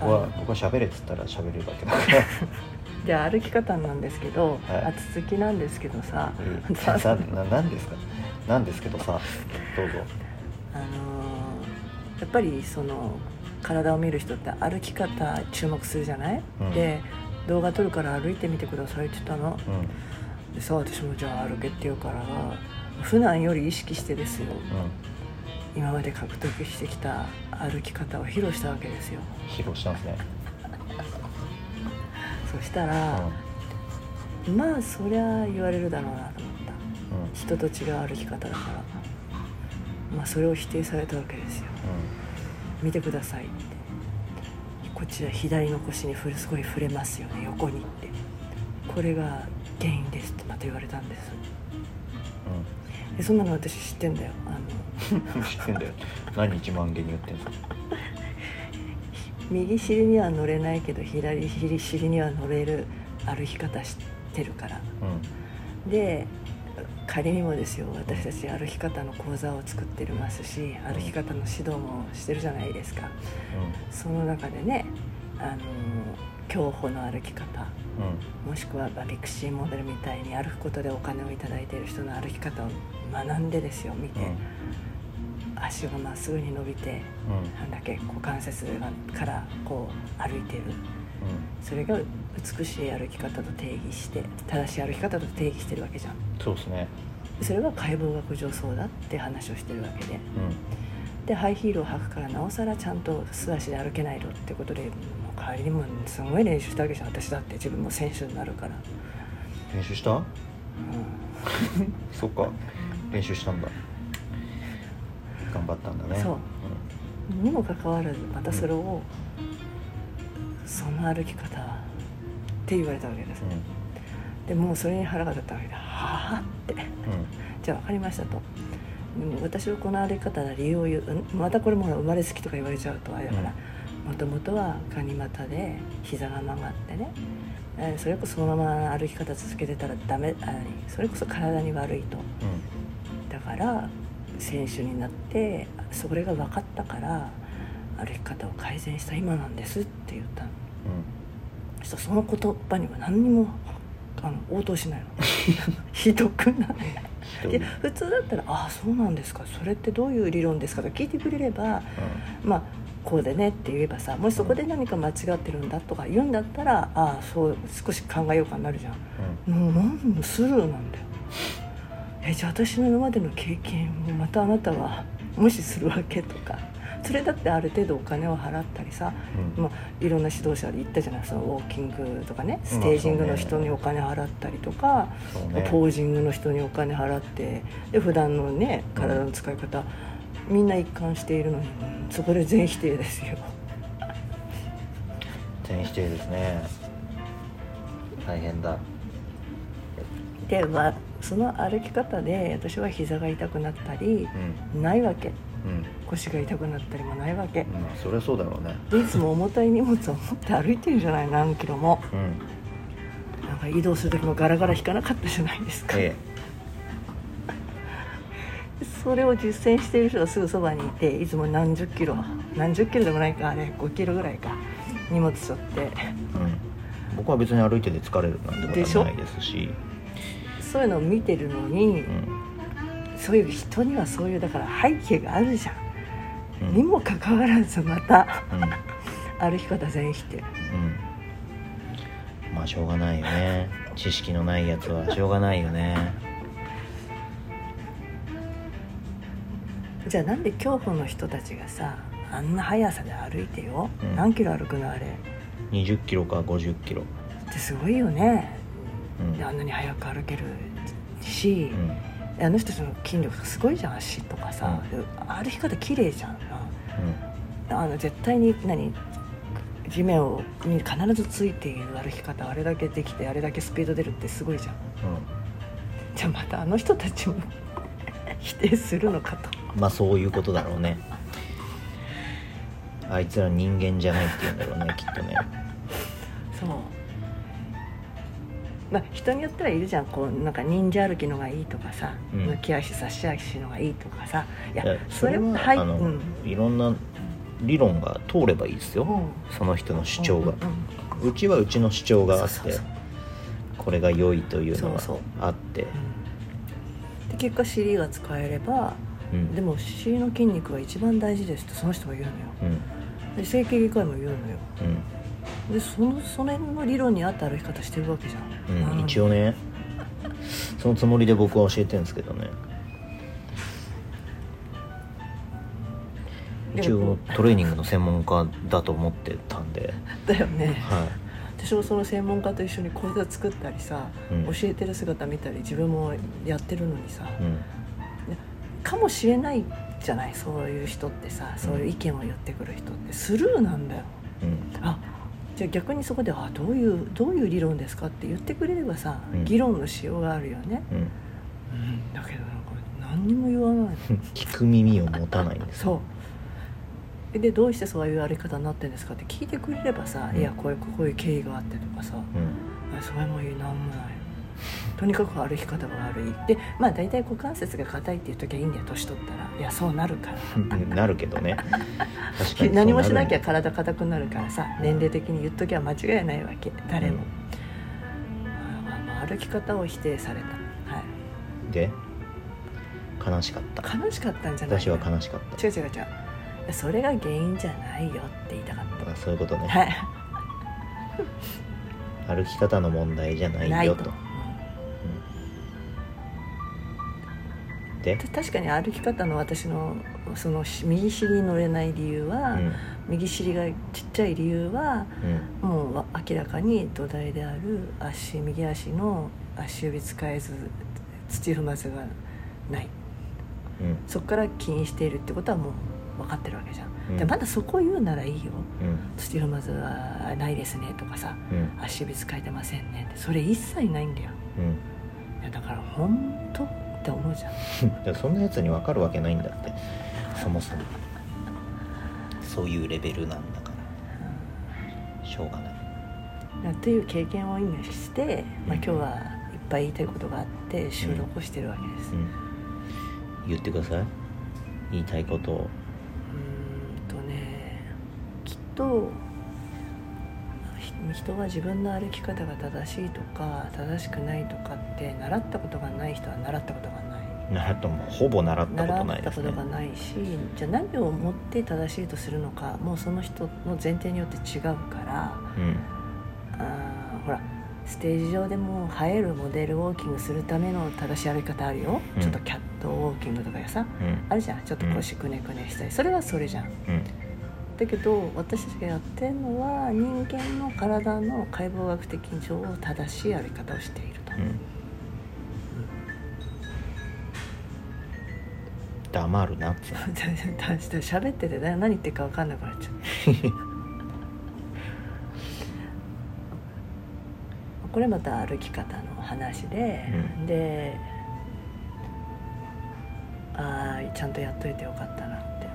僕は僕は喋れっつったら喋るだけだから。じゃあ歩き方なんですけど、はい。あ続きなんですけどさ、うん。さなななんですか？なんですけどさどうぞ。あのーやっぱりその体を見る人って歩き方注目するじゃない、うん。で動画撮るから歩いてみてくださいって言ったの。うん。でさ私もじゃあ歩けって言うから普段より意識してですよ。うん今まで獲得してきた歩き方を披露したわけですよ。披露したんですね。そしたうら、ん。まあそりゃ言われるだろうなと思った。うん。人と違う歩き方だから。まあそれを否定されたわけですよ。見てくださいって。こちら左の腰にすごい触れますよね。横にって。これが原因ですってまた言われたんです。でそんなの私知ってんだよ。あのうん知ってんだよ何1万元に言ってんすか右尻には乗れないけど左尻には乗れる歩き方知ってるからうん。で仮にもですよ私たち歩き方の講座を作ってますし歩き方の指導もしてるじゃないですか。その中でねあの競歩の歩き方うん。もしくはバビクシーモデルみたいに歩くことでお金をいただいている人の歩き方を学んでですよ見て、足がまっすぐに伸びてうん。なんだっけ股関節がからこう歩いてる。それが美しい歩き方と定義して正しい歩き方と定義してるわけじゃん。そうですね。それが解剖学上そうだって話をしてるわけで。うん。でハイヒールを履くからなおさらちゃんと素足で歩けないのってことでもう帰りにもすごい練習したわけじゃん私だって。自分も選手になるから、練習した？う そっか。練習したんだ頑張ったんだね。そう。にもかかわらずまたそれを、その歩き方って言われたわけです、うんうん。でもうそれに腹が立ったわけではあって。じゃあ分かりましたと。私はこの歩き方の理由を言ううんまたこれも生まれつきとか言われちゃうとあれだからもともとはガニ股で膝が曲がってねえーそれこそそのまま歩き方続けてたらダメあそれこそ体に悪いと。だから選手になってそれが分かったから歩き方を改善した今なんですって言ったの。そしたらその言葉には何にもあの応答しないの。ひどくない？うんい。や普通だったら「ああそうなんですか。それってどういう理論ですか?」と聞いてくれればまあこうでねって言えばさもしそこで何か間違ってるんだとか言うんだったらああそう少し考えようかになるじゃん。うんもうスルーなんだよえじゃあ私の今までの経験をまたあなたは無視するわけとか。それだってある程度お金を払ったりさ、うん。まあ、いろんな指導者で言ったじゃないそのウォーキングとかねステージングの人にお金払ったりとか、ね。ポージングの人にお金払ってで普段のね体の使い方、みんな一貫しているのに、うんそこで全否定ですよ。全否定ですね。大変だではその歩き方で私は膝が痛くなったりうん。ないわけ。うん。腰が痛くなったりもないわけ。まあそりゃそうだろうね。でいつも重たい荷物を持って歩いてるじゃない何キロも。うん。なんか移動する時もガラガラ引かなかったじゃないですか、えそれを実践している人がすぐそばにいていつも何十キロ何十キロでもないかあれ5キロぐらいか荷物背負って。えうん。僕は別に歩いてて疲れるなんてことはないですしそういうのを見てるのに、うんそういう人にはそういうだから背景があるじゃん、うん。にもかかわらずまたうん。歩き方全否定。うん。まあしょうがないよね。知識のないやつはしょうがないよね。じゃあなんで競歩の人たちがさあんな速さで歩いてよ、うん。何キロ歩くのあれ。20キロか50キロ。ってすごいよねうん。であんなに速く歩けるし、うん。あの人たちの筋力すごいじゃん足とかさ、で歩き方綺麗じゃん。なあの絶対に何地面をに必ずついている歩き方あれだけできてあれだけスピード出るってすごいじゃん。じゃあまたあの人たちも 否定するのかと。まあそういうことだろうね。あいつら人間じゃないって言うんだろうねきっとね。そうまあ人によってはいるじゃんこうなんか忍者歩きのがいいとかさ、うん。抜き足差し足のがいいとかさいやそれははいうん。いろんな理論が通ればいいですよ、うん。その人の主張が。うん、うんうちはうちの主張があってこれが良いというのがあって。で結果尻が使えればうん。でも尻の筋肉が一番大事ですってその人が言うのよ。うん。で整形外科医も言うのよ。うんでそのそれの理論に合った歩き方してるわけじゃん、うん、一応ね。そのつもりで僕は教えてるんですけどね。一応トレーニングの専門家だと思ってたんで、だよね。は私もその専門家と一緒に講座作ったりさ、うん。教えてる姿見たり自分もやってるのにさ、い、うん。かもしれないじゃない？そういう人ってさそういう意見を言ってくる人って。スルーなんだよ。うん。あじゃあ逆にそこで「あどういうどういう理論ですか?」って言ってくれればさ、うん。議論のしようがあるよね、うん。だけどなんか何にも言わない。聞く耳を持たないんですよ。そう。でどうしてそういう歩き方になってるんですかって聞いてくれればさ、うん。いやこういうこういう経緯があってとかさ、うん。あそれもいいなんもないとにかく歩き方が悪い。でまあ大体股関節が硬いっていう時はいいんだよ年取ったらいやそうなるから。なるけどね。確かに 何もしなきゃ体硬くなるからさ年齢的に言っときゃ間違いないわけ。誰も、まあまあ歩き方を否定された、はるで悲しかった。い、悲しかったんじゃない？私は悲しかった。違う違う違う。それが原因じゃないよって言いたかっあそういうことね。たはい。歩き方の問題じゃないよとうんでで確かに歩き方の私のその右尻に乗れない理由は、うん。右尻がちっちゃい理由はうん。もう明らかに土台である足右足の足指使えず土踏まずがない。うん。そこから起因しているってことはもう分かってるわけじゃん、うん。でまだそこを言うならいいよ。うん。土踏まずはないですねとかさうん。足指使えてませんねって。それ一切ないんだよ。うん。いやだから本当って思うじゃん。そんなやつに分かるわけないんだって。そもそも。そういうレベルなんだから。しょうがない。という経験を意味して、まあ、今日はいっぱい言いたいことがあって収録をしてるわけです、うん。言ってください。言いたいことを。うーんとねきっとひ人は自分の歩き方が正しいとか正しくないとかって習ったことがない人は習ったことがない。習ったもほぼ習ったこと習ないですね。ったことがないしじゃあ何をもって正しいとするのかもうその人の前提によって違うからうん。あーほらステージ上でも映えるモデルウォーキングするための正しい歩き方あるよ、うん。ちょっとキャットウォーキングとかやさうん。あるじゃん。ちょっと腰くねくねしたりそれはそれじゃん。うんだけど私たちがやってるのは人間の体の解剖学的上正しい歩き方をしていると、うん。黙るなっつうの喋ってて何言ってるか分かんなくなっちゃう。これまた歩き方の話で、うん。でああちゃんとやっといてよかったなって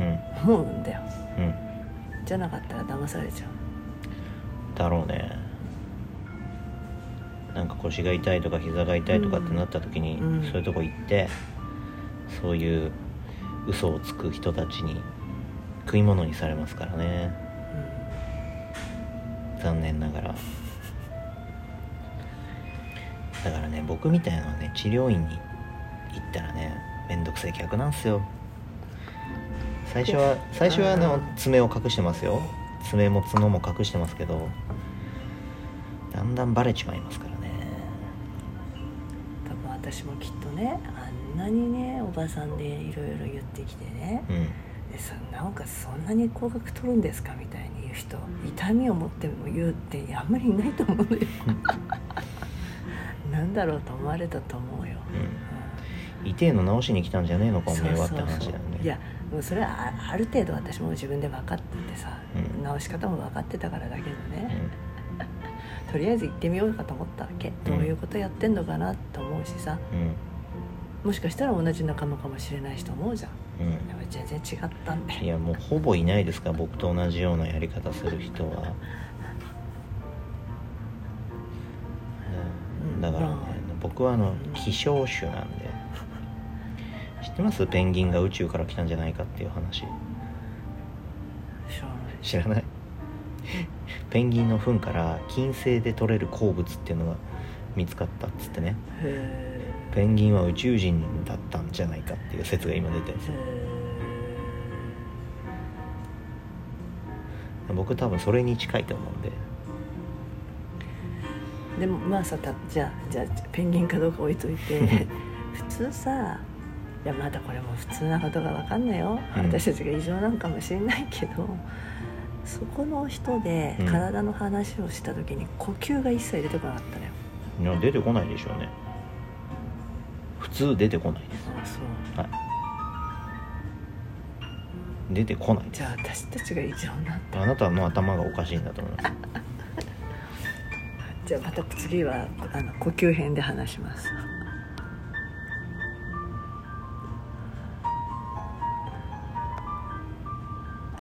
う。ん。思う思うんだようん。じゃなかったら騙されちゃう。だろうね。なんか腰が痛いとか膝が痛いとかってなった時に、うん。そういうとこ行ってそういう嘘をつく人たちに食い物にされますからね。残念ながら。だからね僕みたいなのはね治療院に行ったらねめんどくせえ客なんすよ最初は最初はあの爪を隠してますよ。爪も角も隠してますけどだんだんバレちまいますからね。多分私もきっとねあんなにねおばさんでいろいろ言ってきてね、うん。でさなんかそんなに高額取るんですかみたいに言う人痛みを持っても言うってあんまりいないと思うのよ。なんだろうと思われたと思うよ、うん。痛えの直しに来たんじゃねえのかおめえはって話だよね。いやそれはあある程度私も自分で分かっててさ、うん。直し方も分かってたからだけどうね、ん。とりあえず行ってみようかと思ったわけ、どういうことやってんのかなと思うしさ。もしかしたら同じ仲間かもしれないしと思うじゃん。うん。全然違ったんだよいやもうほぼいないですから僕と同じようなやり方する人は、うん、だからね、僕はあの希少種なんで知ってます？ペンギンが宇宙から来たんじゃないかっていう話。知らない。知らない？ペンギンの糞から金星で取れる鉱物っていうのが見つかったっつってね。へペンギンは宇宙人だったんじゃないかっていう説が今出て。るんです僕多分それに近いと思うんで。でもまあさたじゃあじゃあペンギンかどうか置いといて。普通さいやまだこれも普通なことが分かんないよ、うん。私たちが異常なんかもしれないけどそこの人でうん。体の話をした時に呼吸が一切出てこなかったのよ、いや出てこないでしょうね。普通出てこないです。あそう。はい。出てこないじゃあ私たちが異常なんだ。あなたはもう頭がおかしいんだと思います。じゃあまた次はあの呼吸編で話します